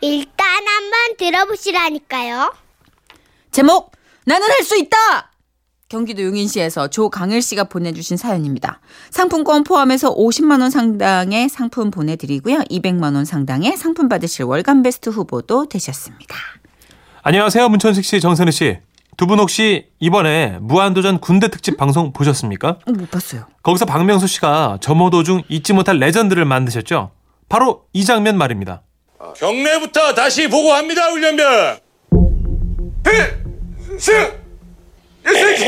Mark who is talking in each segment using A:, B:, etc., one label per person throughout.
A: 일단 한번 들어보시라니까요.
B: 제목 나는 할 수 있다. 경기도 용인시에서 조강일 씨가 보내주신 사연입니다. 상품권 포함해서 50만 원 상당의 상품 보내드리고요. 200만 원 상당의 상품 받으실 월간 베스트 후보도 되셨습니다.
C: 안녕하세요. 문천식 씨, 정선희 씨. 두 분 혹시 이번에 무한도전 군대 특집 방송 보셨습니까?
B: 어, 못 봤어요.
C: 거기서 박명수 씨가 점호 도중 잊지 못할 레전드를 만드셨죠? 바로 이 장면 말입니다.
D: 경례부터 다시 보고합니다, 훈련병. 일생키! 일생키!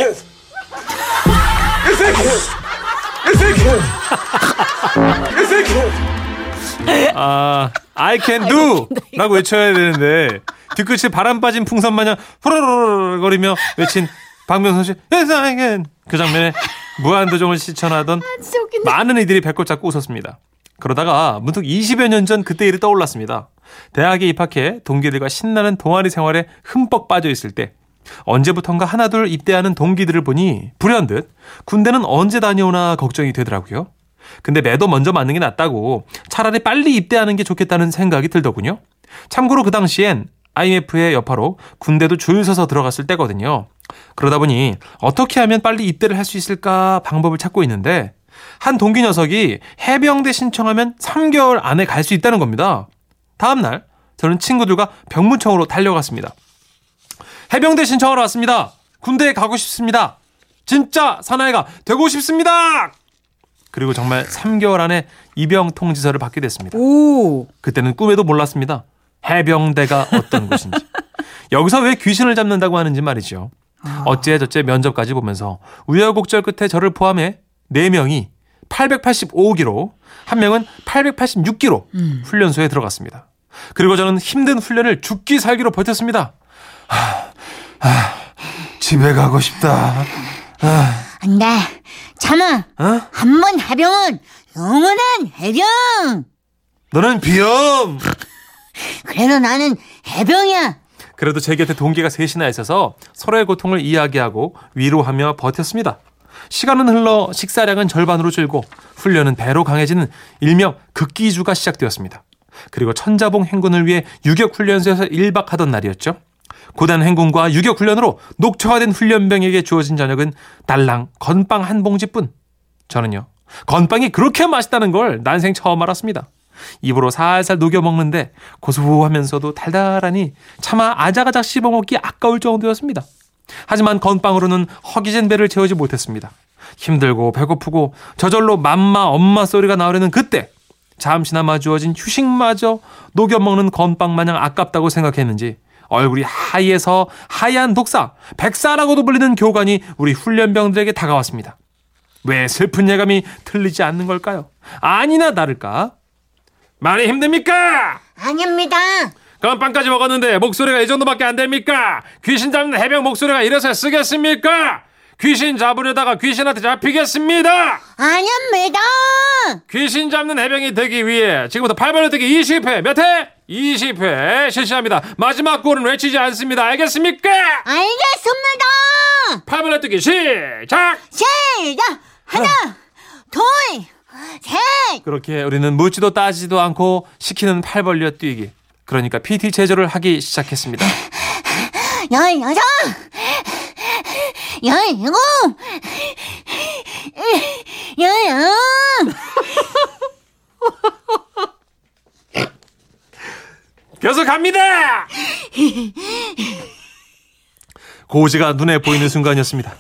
D: 일생키! 일생키!
C: 아, I can do! 라고 외쳐야 되는데, 뒤끝이 바람 빠진 풍선 마냥 후루루루 거리며 외친 박명수 씨, Yes, I can! 그 장면에 무한도전을 시청하던 많은 이들이 배꼽 잡고 웃었습니다. 그러다가 문득 20여 년 전 그때 일이 떠올랐습니다. 대학에 입학해 동기들과 신나는 동아리 생활에 흠뻑 빠져 있을 때 언제부턴가 하나둘 입대하는 동기들을 보니 불현듯 군대는 언제 다녀오나 걱정이 되더라고요. 근데 매도 먼저 맞는 게 낫다고 차라리 빨리 입대하는 게 좋겠다는 생각이 들더군요. 참고로 그 당시엔 IMF의 여파로 군대도 줄 서서 들어갔을 때거든요. 그러다 보니 어떻게 하면 빨리 입대를 할 수 있을까 방법을 찾고 있는데 한 동기 녀석이 해병대 신청하면 3개월 안에 갈 수 있다는 겁니다. 다음날 저는 친구들과 병무청으로 달려갔습니다. 해병대 신청하러 왔습니다. 군대에 가고 싶습니다. 진짜 사나이가 되고 싶습니다. 그리고 정말 3개월 안에 입영 통지서를 받게 됐습니다.
B: 오.
C: 그때는 꿈에도 몰랐습니다. 해병대가 어떤 곳인지. 여기서 왜 귀신을 잡는다고 하는지 말이죠. 어째 저째 면접까지 보면서 우여곡절 끝에 저를 포함해 4명이 885kg, 한 명은 886kg 훈련소에 들어갔습니다. 그리고 저는 힘든 훈련을 죽기 살기로 버텼습니다. 하, 하, 집에 가고 싶다. 아,
E: 안 돼. 참아.
C: 어?
E: 한번 해병은 영원한 해병.
C: 너는 비염!
E: 그래도 나는 해병이야.
C: 그래도 제 곁에 동기가 셋이나 있어서 서로의 고통을 이야기하고 위로하며 버텼습니다. 시간은 흘러 식사량은 절반으로 줄고 훈련은 배로 강해지는 일명 극기주가 시작되었습니다. 그리고 천자봉 행군을 위해 유격 훈련소에서 1박 하던 날이었죠. 고단 행군과 유격 훈련으로 녹초화된 훈련병에게 주어진 저녁은 달랑 건빵 한 봉지뿐. 저는요. 건빵이 그렇게 맛있다는 걸 난생 처음 알았습니다. 입으로 살살 녹여 먹는데 고소하면서도 달달하니 차마 아작아작 씹어 먹기 아까울 정도였습니다. 하지만 건빵으로는 허기진 배를 채우지 못했습니다. 힘들고 배고프고 저절로 맘마 엄마 소리가 나오려는 그때 잠시나마 주어진 휴식마저 녹여 먹는 건빵 마냥 아깝다고 생각했는지 얼굴이 하얘서 하얀 독사 백사라고도 불리는 교관이 우리 훈련병들에게 다가왔습니다. 왜 슬픈 예감이 틀리지 않는 걸까요? 아니나 다를까 많이 힘듭니까?
E: 아닙니다.
C: 건빵까지 먹었는데 목소리가 이 정도밖에 안 됩니까? 귀신 잡는 해병 목소리가 이래서 쓰겠습니까? 귀신 잡으려다가 귀신한테 잡히겠습니다.
E: 아닙니다.
C: 귀신 잡는 해병이 되기 위해 지금부터 8번을 뜨기 20회 몇 회? 20회 실시합니다. 마지막 골은 외치지 않습니다. 알겠습니까?
E: 알겠습니다.
C: 8번을 뜨기 시작!
E: 시작. 하나, 둘, 셋.
C: 그렇게 우리는 묻지도 따지도 않고 시키는 팔 벌려 뛰기. 그러니까 PT 체조를 하기 시작했습니다.
E: 열여섯, 열일곱.
C: 계속 갑니다! 고지가 눈에 보이는 순간이었습니다.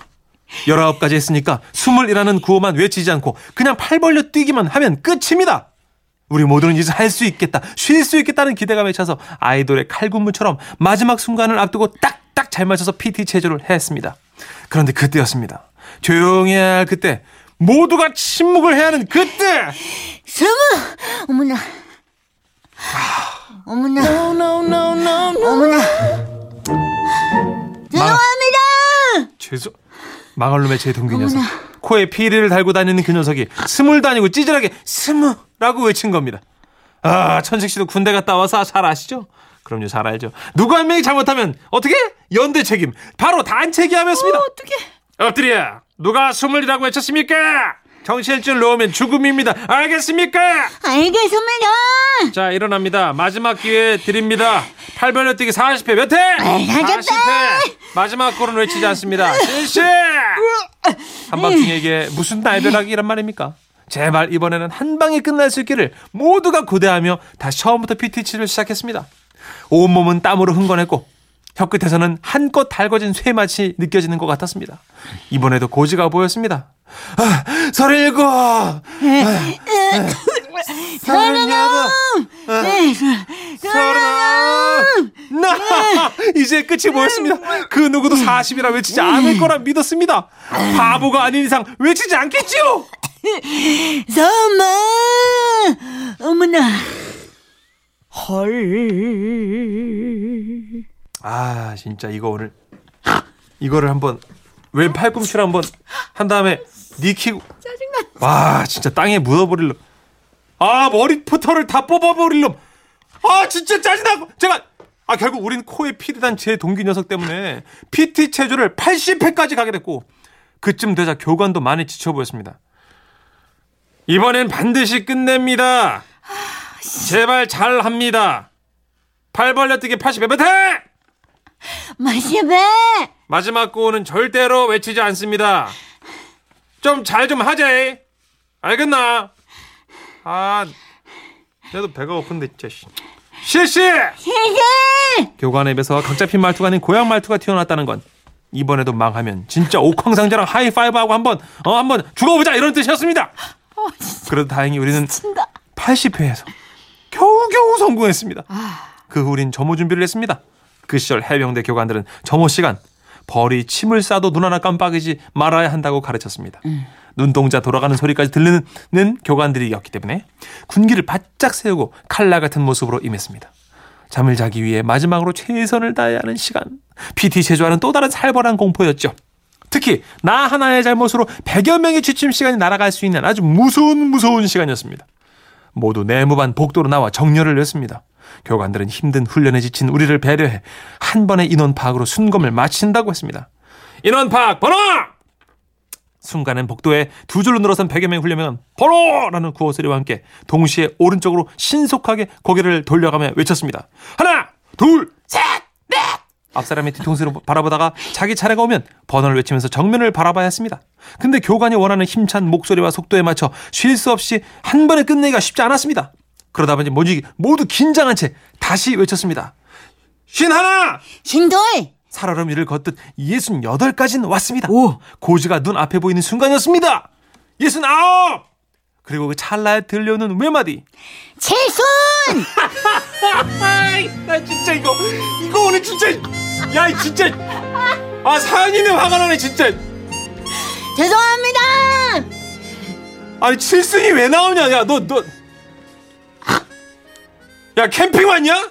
C: 19가지 했으니까 20이라는 구호만 외치지 않고 그냥 팔 벌려 뛰기만 하면 끝입니다! 우리 모두는 이제 할 수 있겠다, 쉴 수 있겠다는 기대감에 차서 아이돌의 칼군무처럼 마지막 순간을 앞두고 딱딱 잘 맞춰서 PT 체조를 했습니다. 그런데 그때였습니다. 조용히 해야 할 그때, 모두가 침묵을 해야 하는 그때!
E: 스무. 어머나. 어머나. 어머나. 죄송합니다.
C: 죄송 망할 놈의 제 동기 녀석 코에 피리를 달고 다니는 그 녀석이 스물 다니고 찌질하게 스무라고 외친 겁니다. 아 천식 씨도 군대 갔다 와서 잘 아시죠? 그럼요 잘 알죠. 누구 한 명이 잘못하면 어떻게 연대 책임 바로 단체기함이었습니다. 어떻게 엎드려 누가 스물이라고 외쳤습니까? 경실줄 놓으면 죽음입니다. 알겠습니까?
E: 알겠습니다.
C: 자, 일어납니다. 마지막 기회 드립니다. 8벌려 뛰기 40회 몇 회?
E: 회!
C: 40회. 마지막 골은 외치지 않습니다. 실시! 한밤중에게 무슨 날벼락이 이란 말입니까? 제발 이번에는 한 방에 끝날 수 있기를 모두가 고대하며 다시 처음부터 PT치를 시작했습니다. 온몸은 땀으로 흥건했고 혀끝에서는 한껏 달궈진 쇠맛이 느껴지는 것 같았습니다. 이번에도 고지가 보였습니다. 아, 서른일곱! 서른여덟! 서른! 나! 이제 끝이 보였습니다. 그 누구도 40이라 외치지 않을 거라 믿었습니다. 바보가 아닌 이상 외치지 않겠지요?
E: 엄마! 어머나. 헐.
C: 아, 진짜 이거 오늘 이거를 한번 왼 팔꿈치를 한번 한 다음에 니키고 짜증나. 와, 진짜 땅에 묻어버릴 놈. 아, 머리 포터를 다 뽑아버릴 놈. 아, 진짜 짜증나고 제가 아 결국 우린 코에 피를 단 제 동기 녀석 때문에 PT 체조를 80회까지 가게 됐고 그쯤 되자 교관도 많이 지쳐 보였습니다. 이번엔 반드시 끝냅니다. 제발 잘합니다. 팔 벌려뛰기 80회 몇 회!
E: 마시베!
C: 마지막 구호는 절대로 외치지 않습니다. 좀 잘좀 하자. 알겠나? 아, 나도 배가 고픈데 진짜. 씨. 실시!
E: 시시!
C: 교관의 입에서 각 잡힌 말투가 아닌 고향 말투가 튀어나왔다는 건 이번에도 망하면 진짜 옥황상제랑 하이파이브하고 한번 어 한번 죽어보자 이런 뜻이었습니다. 그래도 다행히 우리는 80회에서 겨우겨우 성공했습니다. 그후 우린 점호 준비를 했습니다. 그 시절 해병대 교관들은 점호 시간 벌이 침을 싸도 눈 하나 깜빡이지 말아야 한다고 가르쳤습니다. 눈동자 돌아가는 소리까지 들리는 교관들이었기 때문에 군기를 바짝 세우고 칼날 같은 모습으로 임했습니다. 잠을 자기 위해 마지막으로 최선을 다해야 하는 시간. PT 제조하는 또 다른 살벌한 공포였죠. 특히 나 하나의 잘못으로 100여 명의 취침 시간이 날아갈 수 있는 아주 무서운 무서운 시간이었습니다. 모두 내무반 복도로 나와 정렬을 냈습니다. 교관들은 힘든 훈련에 지친 우리를 배려해 한 번의 인원 파악으로 순검을 마친다고 했습니다. 인원 파악 번호! 순간엔 복도에 두 줄로 늘어선 100여 명의 훈련병은 번호라는 구호 소리와 함께 동시에 오른쪽으로 신속하게 고개를 돌려가며 외쳤습니다. 하나, 둘, 셋, 넷! 앞 사람이 뒤통수를 바라보다가 자기 차례가 오면 번호를 외치면서 정면을 바라봐야 했습니다. 근데 교관이 원하는 힘찬 목소리와 속도에 맞춰 쉴 수 없이 한 번에 끝내기가 쉽지 않았습니다. 그러다 보니 모두, 모두 긴장한 채 다시 외쳤습니다. 쉰 하나!
E: 신돌!
C: 살얼음 위를 걷듯 68까지는 왔습니다. 고지가 눈 앞에 보이는 순간이었습니다. 69! 그리고 그 찰나에 들려오는 외마디.
E: 칠순!
C: 나 진짜 이거, 이거 오늘 진짜, 야, 이 진짜. 아, 사연이네 화가 나네, 진짜.
E: 죄송합니다!
C: 아니, 칠순이 왜 나오냐, 야, 너, 너. 야, 캠핑 왔냐?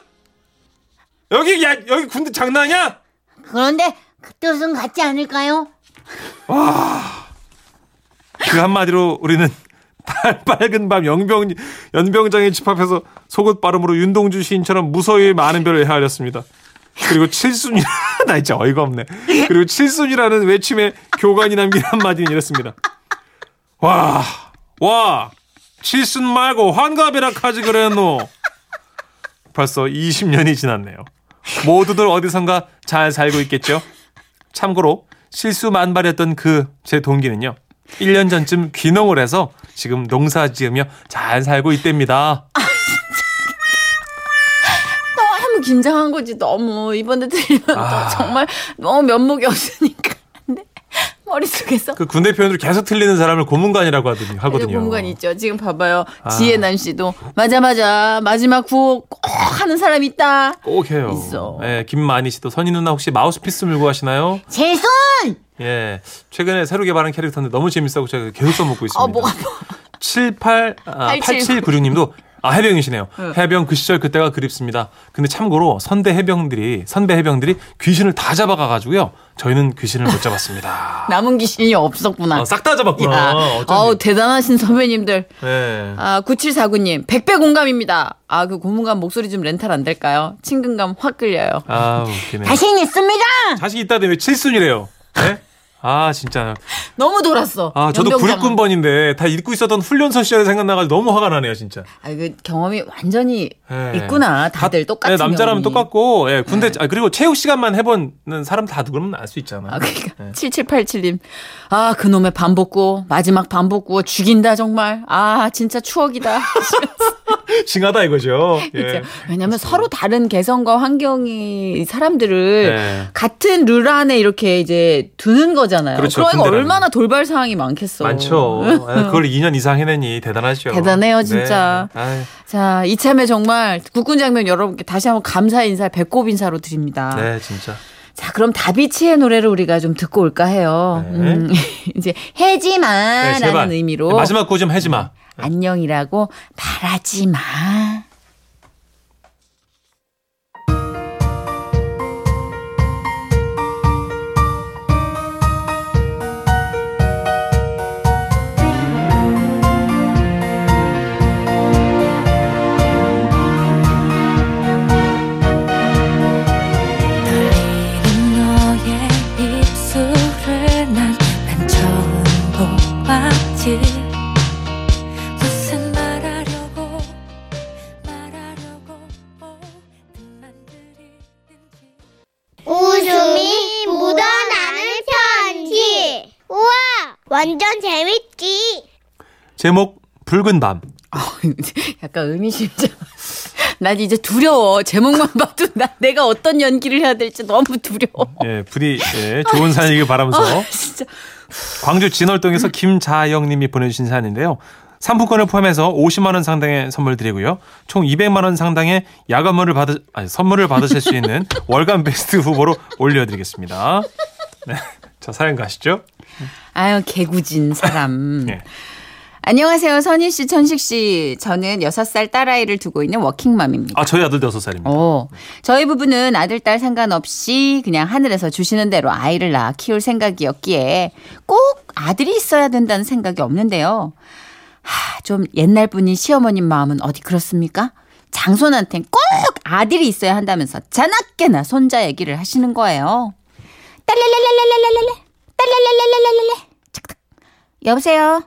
C: 여기, 야, 여기 군대 장난이야?
E: 그런데 그 뜻은 같지 않을까요?
C: 그 한마디로 우리는 달 빨간 밤 연병 연병장에 집합해서 속옷 발음으로 윤동주 시인처럼 무서이 많은 별을 헤아렸습니다. 그리고 칠순이 나 진짜 어이가 없네. 그리고 칠순이라는 외침에 교관이 남긴 한마디는 이랬습니다. 와, 와, 칠순 말고 환갑이라 하지 그랬노. 벌써 20년이 지났네요. 모두들 어디선가 잘 살고 있겠죠? 참고로 실수 만발이었던 그 제 동기는요. 1년 전쯤 귀농을 해서 지금 농사 지으며 잘 살고 있답니다.
B: 너무 긴장한 거지 너무 이번에 들으면
C: 아.
B: 또 정말 너무 면목이 없으니까 머릿속에서
C: 그 군대 표현으로 계속 틀리는 사람을 고문관이라고 하더니 하거든요.
B: 공간 있죠. 지금 봐봐요.
C: 아.
B: 지혜난 씨도 맞아 맞아 마지막 구호 꼭 하는 사람 있다.
C: 꼭 해요.
B: 있어.
C: 예, 김만희 씨도 선희 누나 혹시 마우스피스 물고 하시나요?
E: 칠순!
C: 예. 최근에 새로 개발한 캐릭터인데 너무 재밌어서 제가 계속 써먹고 있습니다.
B: 어 뭐가
C: 78, 아,
B: 87.
C: 8796 님도 아, 해병이시네요. 해병 그 시절 그때가 그립습니다. 근데 참고로 선대 해병들이, 선배 해병들이 귀신을 다 잡아가 가지고요. 저희는 귀신을 못 잡았습니다.
B: 남은 귀신이 없었구나.
C: 어, 싹다 잡았구나.
B: 어우 대단하신 선배님들.
C: 네.
B: 아 9749님 100배 공감입니다. 아 그 고문관 목소리 좀 렌탈 안 될까요? 친근감 확 끌려요.
C: 아, 웃기네.
E: 자신 있습니다!
C: 자식 있다더니 왜 칠순이래요? 네? 아 진짜.
B: 너무 돌았어.
C: 아 저도
B: 연병장은.
C: 96군번인데 다 잊고 있었던 훈련소 시절이 생각나가지고 너무 화가 나네요 진짜.
B: 아, 그 경험이 완전히
C: 예.
B: 있구나. 다들 똑같은
C: 네, 남자라면
B: 경험이.
C: 똑같고 예, 군대 아, 그리고 체육 시간만 해보는 사람 다 누구면 알 수 있잖아.
B: 아, 그러니까
C: 네.
B: 7787님. 아, 그놈의 반복구. 마지막 반복구 죽인다 정말. 아, 진짜 추억이다.
C: 징하다 이거죠. 예.
B: 진짜. 왜냐면 서로 다른 개성과 환경이 사람들을
C: 네.
B: 같은 룰 안에 이렇게 이제 두는 거잖아요.
C: 그렇죠,
B: 러니까
C: 군대라는.
B: 얼마나 돌발 상황이 많겠어.
C: 많죠. 예, 그걸 2년 이상 해내니 대단하죠.
B: 대단해요, 진짜.
C: 네.
B: 자, 이참에 정말 국군 장면 여러분께 다시 한번 감사 인사, 배꼽 인사로 드립니다.
C: 네, 진짜.
B: 자, 그럼 다비치의 노래를 우리가 좀 듣고 올까 해요.
C: 네.
B: 음, 이제 해지마라는
C: 네.
B: 의미로
C: 마지막 고좀 해지 마.
B: 안녕이라고 바라지 마.
A: 완전 재밌지.
C: 제목 붉은 밤.
B: 약간 의미심장. 난 이제 두려워. 제목만 봐도 나 내가 어떤 연기를 해야 될지 너무 두려워.
C: 예, 부디 예, 좋은 사연이길 바라면서
B: 아, 진짜.
C: 광주 진월동에서 김자영 님이 보내주신 사연인데요. 상품권을 포함해서 50만 원 상당의 선물 드리고요. 총 200만 원 상당의 야간물을 받으 아니, 선물을 받으실 수 있는 월간 베스트 후보로 올려 드리겠습니다. 네, 자 사연 가시죠.
B: 아유, 개구진 사람.
C: 네.
B: 안녕하세요. 선희 씨, 천식 씨. 저는 6살 딸아이를 두고 있는 워킹맘입니다.
C: 아 저희 아들도 6 살입니다.
B: 어, 저희 부부는 아들, 딸 상관없이 그냥 하늘에서 주시는 대로 아이를 낳아 키울 생각이었기에 꼭 아들이 있어야 된다는 생각이 없는데요. 하, 좀 옛날 분인 시어머님 마음은 어디 그렇습니까? 장손한텐 꼭 아들이 있어야 한다면서 자나깨나 손자 얘기를 하시는 거예요. 딸랄랄랄랄랄랄랄, 딸랄랄랄랄랄, 착탁. 여보세요?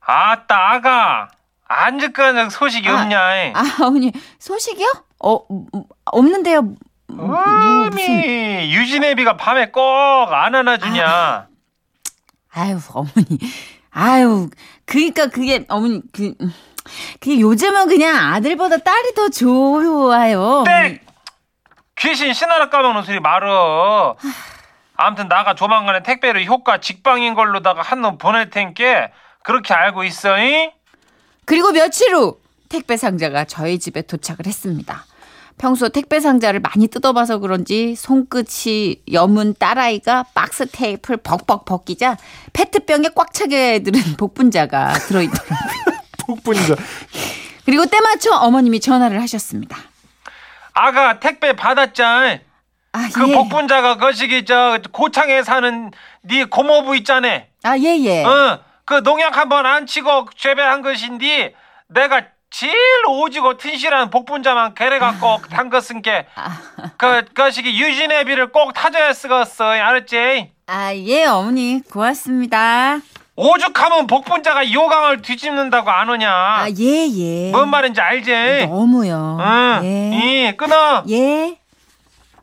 C: 아따 아가 안직근 소식이
B: 아,
C: 없냐?
B: 아, 어머니, 소식이요? 어, 음, 없는데요. 뭐, 뭐,
C: 어미 유진애비가 밤에 꼭 안 안아주냐?
B: 아유, 어머니. 아유, 그니까 그게, 어머니, 그, 음, 그게 요즘은 그냥 아들보다 딸이 더 좋아요.
C: 땡! 귀신 신하라 까먹는 소리 말어. 아무튼 나가 조만간에 택배로 효과 직방인 걸로다가 한 놈 보낼 텐께 그렇게 알고 있어, 잉?
B: 그리고 며칠 후 택배 상자가 저희 집에 도착을 했습니다. 평소 택배 상자를 많이 뜯어봐서 그런지 손끝이 여문 딸아이가 박스 테이프를 벅벅 벗기자 페트병에 꽉 차게 들은 복분자가 들어있더라고요.
C: 폭분자.
B: 그리고 때마쳐 어머님이 전화를 하셨습니다.
C: 아가 택배 받았자.
B: 아,
C: 그
B: 예.
C: 복분자가 거시기 저 고창에 사는 네 고모부 있자네.
B: 아, 예, 예.
C: 어, 그 농약 한번 안 치고 재배한 것인데 내가 제일 오지고 튼실한 복분자만 개래 갖고 담갔은 게그 거시기 유진애비를 꼭 타줘야 쓰겠어 알았지?
B: 아, 예, 어머니. 고맙습니다.
C: 오죽하면 복분자가 요강을 뒤집는다고 안 오냐?
B: 아, 예, 예.
C: 뭔 말인지 알지?
B: 너무요.
C: 응,
B: 예.
C: 이 끊어.
B: 예.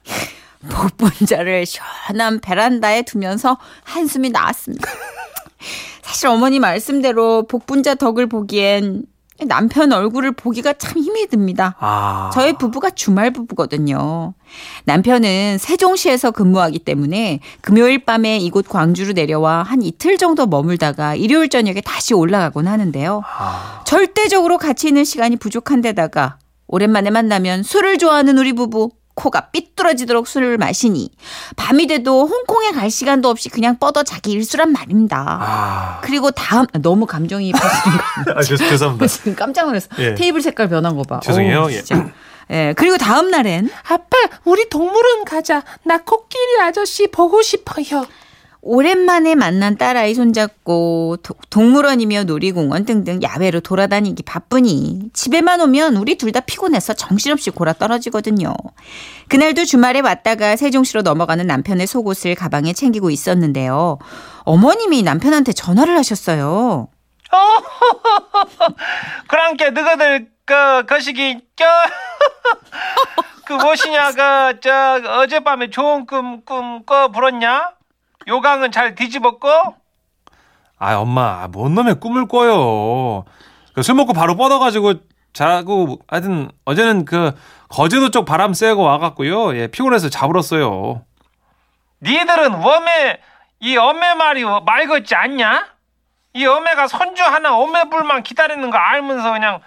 B: 복분자를 시원한 베란다에 두면서 한숨이 나왔습니다. 사실 어머니 말씀대로 복분자 덕을 보기엔 남편 얼굴을 보기가 참 힘이 듭니다.
C: 아,
B: 저희 부부가 주말 부부거든요. 남편은 세종시에서 근무하기 때문에 금요일 밤에 이곳 광주로 내려와 한 이틀 정도 머물다가 일요일 저녁에 다시 올라가곤 하는데요.
C: 아.
B: 절대적으로 같이 있는 시간이 부족한 데다가 오랜만에 만나면 술을 좋아하는 우리 부부 코가 삐뚤어지도록 술을 마시니 밤이 돼도 홍콩에 갈 시간도 없이 그냥 뻗어 자기 일수란 말입니다.
C: 아,
B: 그리고 다음 너무 감정이 입하시는 거
C: 아 죄- 죄송합니다.
B: 깜짝 놀랐어.
C: 예.
B: 테이블 색깔 변한 거 봐.
C: 죄송해요.
B: 어우,
C: 예.
B: 진짜. 예. 그리고 다음 날엔
F: 아빠, 우리 동물원 가자. 나 코끼리 아저씨 보고 싶어요.
B: 오랜만에 만난 딸아이 손잡고 도- 동물원이며 놀이공원 등등 야외로 돌아다니기 바쁘니 집에만 오면 우리 둘 다 피곤해서 정신없이 골아 떨어지거든요. 그날도 주말에 왔다가 세종시로 넘어가는 남편의 속옷을 가방에 챙기고 있었는데요. 어머님이 남편한테 전화를 하셨어요.
C: 그랑께 너희들 그 거시기 저그 무엇이냐 그 저 어젯밤에 좋은 꿈 꿈꿔 불었냐? 요강은 잘 뒤집었고
G: 아 엄마 뭔 놈의 꿈을 꿔요. 그술 먹고 바로 뻗어가지고 자고 하여튼 어제는 그 거제도 쪽 바람 쐬고 와갖고요. 예 피곤해서 자버렸어요.
C: 니들은 웜에 이 어메 말이 말 같지 않냐? 이 어메가 손주 하나 어메불만 기다리는 거 알면서 그냥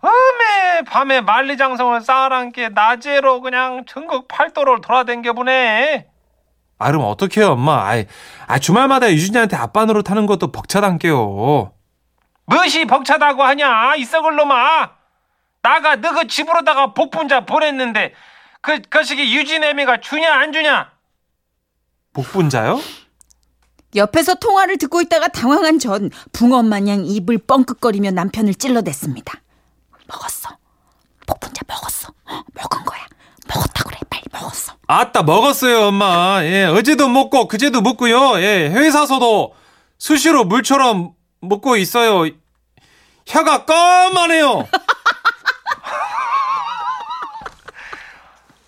C: 어메 밤에 만리장성을 쌓아란 게 낮에로 그냥 전국 팔도를 돌아댕겨 보네.
G: 아 그럼 어떡해요 엄마. 아이, 아 주말마다 유진이한테 아빠 노릇 하는 것도 벅차단게요.
C: 무엇이 벅차다고 하냐? 이 썩을 놈아. 나가 너그 집으로다가 복분자 보냈는데 그 거시기 유진 애미가 주냐 안 주냐?
G: 복분자요?
B: 옆에서 통화를 듣고 있다가 당황한 전 붕어 마냥 입을 뻥끗거리며 남편을 찔러댔습니다. 먹었어. 복분자 먹었어. 어, 먹은 거야. 먹었다 그래. 빨리 먹었어.
G: 아따 먹었어요 엄마. 예 어제도 먹고 그제도 먹고요. 예 회사서도 수시로 물처럼 먹고 있어요. 혀가 까만해요.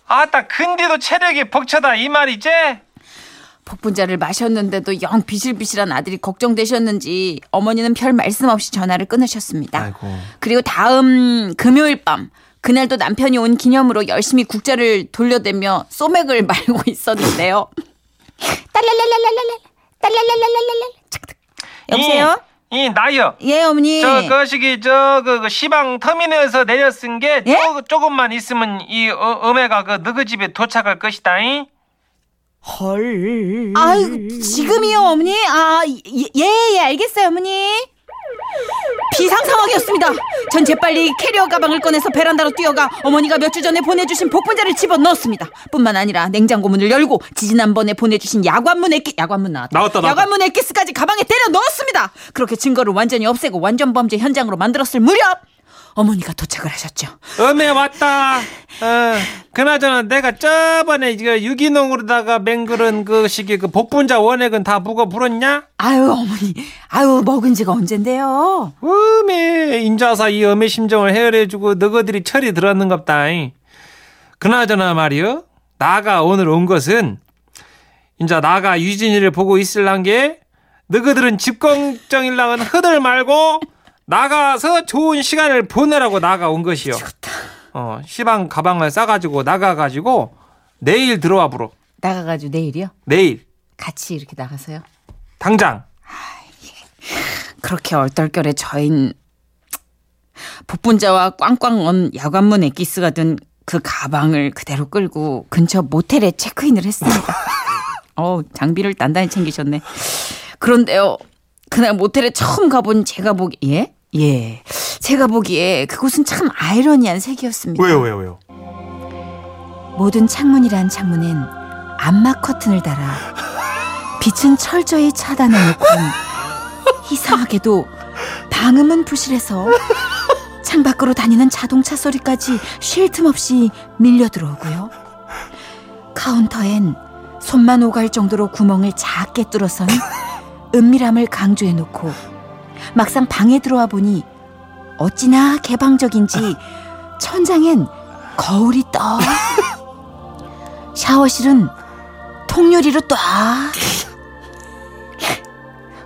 C: 아따 근데도 체력이 벅차다 이 말이지?
B: 복분자를 마셨는데도 영 비실비실한 아들이 걱정되셨는지 어머니는 별 말씀 없이 전화를 끊으셨습니다.
G: 아이고.
B: 그리고 다음 금요일 밤 그날도 남편이 온 기념으로 열심히 국자를 돌려대며 소맥을 말고 있었는데요. 여보세요?
C: 이, 이 나요.
B: 예 어머니.
C: 저 거시기 저그 그 시방 터미널에서 내렸은 게
B: 예?
C: 조, 조금만 있으면 이 어, 어메가 그 너그 집에 도착할 것이다. 잉?
B: 아유 지금이요 어머니. 아 예예 예, 예, 알겠어요 어머니. 비상 상황이었습니다. 전 재빨리 캐리어 가방을 꺼내서 베란다로 뛰어가 어머니가 몇 주 전에 보내주신 복분자를 집어 넣었습니다. 뿐만 아니라 냉장고 문을 열고 지지난번에 보내주신 야관문 액기 야관문 나왔다.
G: 나왔다, 나왔다.
B: 야관문 액기스까지 가방에 때려 넣었습니다. 그렇게 증거를 완전히 없애고 완전 범죄 현장으로 만들었을 무렵 어머니가 도착을 하셨죠.
C: 어메 왔다. 어, 그나저나 내가 저번에 이거 유기농으로다가 맹그른 그 시기 그 복분자 원액은 다 묵어 불었냐?
B: 아유 어머니, 아유 먹은 지가 언젠데요.
C: 어메 인자사 이 어메 심정을 헤아려주고 너희들이 철이 들었는갑다. 잉. 그나저나 말이여 나가 오늘 온 것은 인자 나가 유진이를 보고 있을란 게 너희들은 집 걱정일랑은 흐들 말고 나가서 좋은 시간을 보내라고 나가 온 것이요. 어 시방 가방을 싸가지고 나가가지고 내일 들어와 보러
B: 나가가지고 내일이요?
C: 내일
B: 같이 이렇게 나가서요?
C: 당장
B: 그렇게 얼떨결에 저인 복분자와 꽝꽝 언 야관문 엑기스가 든 그 가방을 그대로 끌고 근처 모텔에 체크인을 했습니다. 어 장비를 단단히 챙기셨네. 그런데요, 그날 모텔에 처음 가본 제가 보기 예? 예. 제가 보기에 그곳은 참 아이러니한 색이었습니다.
G: 왜요 왜요 왜요?
B: 모든 창문이란 창문엔 암막 커튼을 달아 빛은 철저히 차단해 놓고 이상하게도 방음은 부실해서 창밖으로 다니는 자동차 소리까지 쉴 틈 없이 밀려 들어오고요. 카운터엔 손만 오갈 정도로 구멍을 작게 뚫어선 은밀함을 강조해놓고 막상 방에 들어와 보니 어찌나 개방적인지 천장엔 거울이 떠 샤워실은 통유리로 딱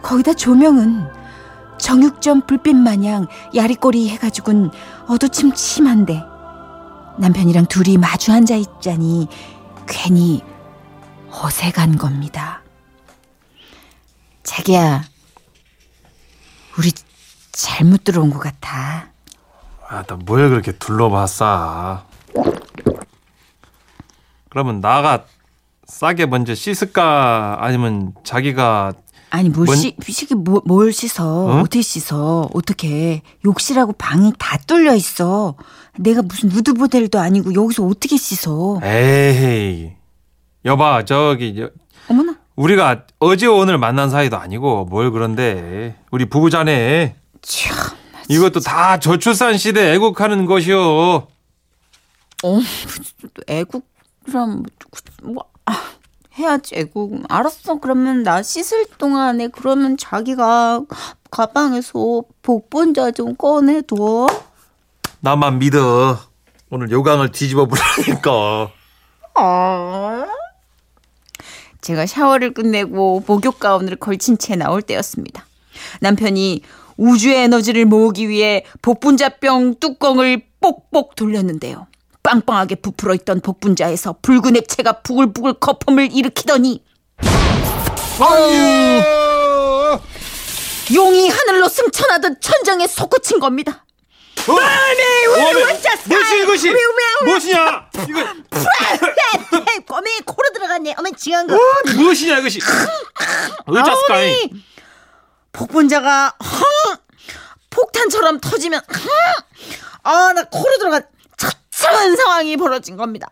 B: 거기다 조명은 정육점 불빛 마냥 야리꼬리 해가지고는 어두침침한데 남편이랑 둘이 마주 앉아 있자니 괜히 어색한 겁니다. 자기야, 우리 잘못 들어온 것 같아.
G: 아 나 뭘 그렇게 둘러봤어? 그러면 나가 싸게 먼저 씻을까 아니면 자기가
B: 아니 뭘
G: 뭔-
B: 씻, 씻기 뭐, 뭘 씻어?
G: 어?
B: 어떻게 씻어? 어떻게? 욕실하고 방이 다 뚫려 있어. 내가 무슨 누드 모델도 아니고 여기서 어떻게 씻어?
G: 에이 여봐 저기 여-.
C: 우리가 어제 오늘 만난 사이도 아니고 뭘 그런데 우리 부부자네.
B: 참.
C: 이것도 다 저출산 시대 애국하는 것이요.
B: 어, 또 애국이란 뭐 아, 해야지 애국. 알았어. 그러면 나 씻을 동안에 그러면 자기가 가방에서 복분자 좀 꺼내둬.
C: 나만 믿어. 오늘 요강을 뒤집어 부르니까.
B: 제가 샤워를 끝내고 목욕 가운을 걸친 채 나올 때였습니다. 남편이 우주의 에너지를 모으기 위해 복분자병 뚜껑을 똑똑 돌렸는데요. 빵빵하게 부풀어 있던 복분자에서 붉은 액체가 부글부글 거품을 일으키더니 용이 하늘로 승천하듯 천장에 솟구친 겁니다.
C: 우리 혼자 무엇이 이것이? 무엇이냐? 이거
B: 꼬미 코로 들어갔네. 어머 지한 거.
C: 무엇이냐 이것이? 의자스카이.
B: 복분자가 헝 폭탄처럼 터지면 아나 코로 들어가 처참한 상황이 벌어진 겁니다.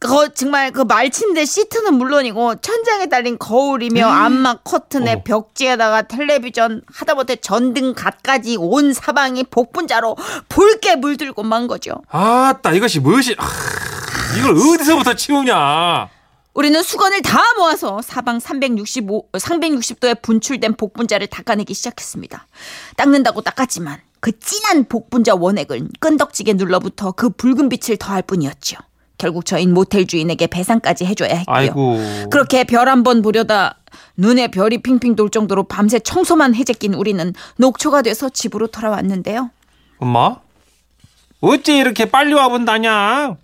B: 그 정말 그 말침대 시트는 물론이고 천장에 달린 거울이며 안마 커튼에
C: 어.
B: 벽지에다가 텔레비전 하다못해 전등 갓까지 온 사방이 복분자로 붉게 물들고 만 거죠.
C: 아따 이것이 무엇이? 아, 이걸 어디서부터 치우냐?
B: 우리는 수건을 다 모아서 사방 365, 360도에 분출된 복분자를 닦아내기 시작했습니다. 닦는다고 닦았지만 그 진한 복분자 원액은 끈덕지게 눌러붙어 그 붉은 빛을 더할 뿐이었죠. 결국 저인 모텔 주인에게 배상까지 해줘야 했고요.
C: 아이고.
B: 그렇게 별 한 번 보려다 눈에 별이 핑핑 돌 정도로 밤새 청소만 해제낀 우리는 녹초가 돼서 집으로 돌아왔는데요.
C: 엄마? 어째 이렇게 빨리 와본다냐?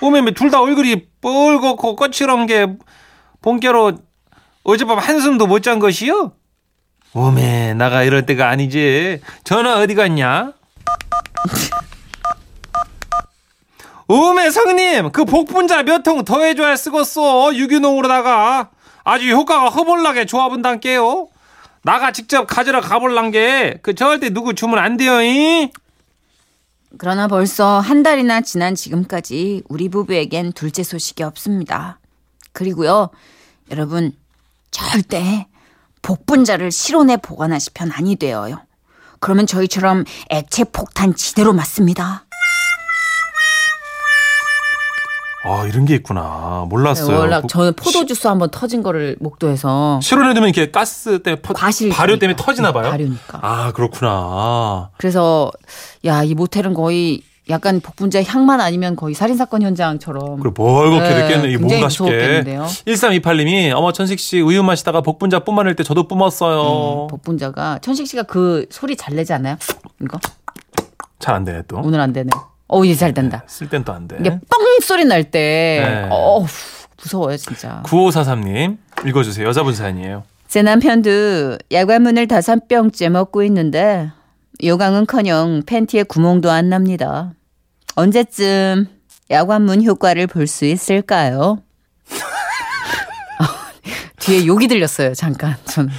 C: 오메메 둘 다 얼굴이 뻘겋고 거칠은 게 본께로 어젯밤 한숨도 못 잔 것이요? 오메 나가 이럴 때가 아니지. 전화 어디 갔냐? 오메 성님 그 복분자 몇 통 더 해줘야 쓰겠어 유기농으로다가 아주 효과가 허벌나게 좋아본단께요 나가 직접 가지러 가볼란 게 그 절대 누구 주문 안 돼요 이?
B: 그러나 벌써 한 달이나 지난 지금까지 우리 부부에겐 둘째 소식이 없습니다. 그리고요, 여러분, 절대 복분자를 실온에 보관하시면 아니 되어요. 그러면 저희처럼 액체 폭탄 지대로 맞습니다.
C: 아 이런 게 있구나. 몰랐어요.
B: 원래
C: 복-
B: 저는 포도 주스 한번 터진 거를 목도에서
C: 실온에 두면 이렇게 가스 때문에 퍼,
B: 과실
C: 발효 때문에 터지나 봐요?
B: 발효니까.
C: 아 그렇구나.
B: 그래서 야 이 모텔은 거의 약간 복분자 향만 아니면 거의 살인 사건 현장처럼.
C: 그리고 멀겋게 네, 이게
B: 굉장히
C: 뭔가 싶게.
B: 무서웠겠는데요.
C: 1328님이 어머 천식 씨 우유 마시다가 복분자 뿜어낼 때 저도 뿜었어요.
B: 음, 복분자가. 천식 씨가 그 소리 잘 내지 않아요? 이거?
C: 잘 안 되네 또.
B: 오늘 안 되네. 어 이제 잘 된다.
C: 쓸 땐 또 안 돼
B: 이게 뻥 소리 날 때,
C: 네.
B: 어우 무서워요 진짜.
C: 9543님 읽어주세요 여자분 사연이에요
B: 제 남편도 야관문을 다섯 병째 먹고 있는데 요강은커녕 팬티에 구멍도 안 납니다. 언제쯤 야관문 효과를 볼 수 있을까요? 뒤에 욕이 들렸어요 잠깐 저는.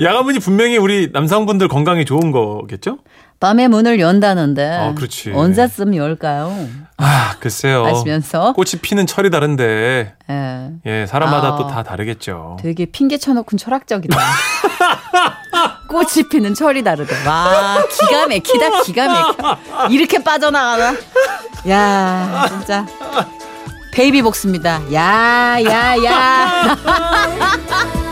C: 야간문이 분명히 우리 남성분들 건강에 좋은 거겠죠?
B: 밤에 문을 연다는데
C: 아, 그렇지.
B: 언제쯤 열까요?
C: 아 글쎄요
B: 하시면서
C: 꽃이 피는 철이 다른데
B: 예,
C: 예 사람마다
B: 아.
C: 또다 다르겠죠
B: 되게 핑계 쳐놓고 철학적이다. 꽃이 피는 철이 다르다. 와 기가 막히다 기가 막혀. 이렇게 빠져나가나? 야 진짜 베이비 복스입니다. 야 야 야.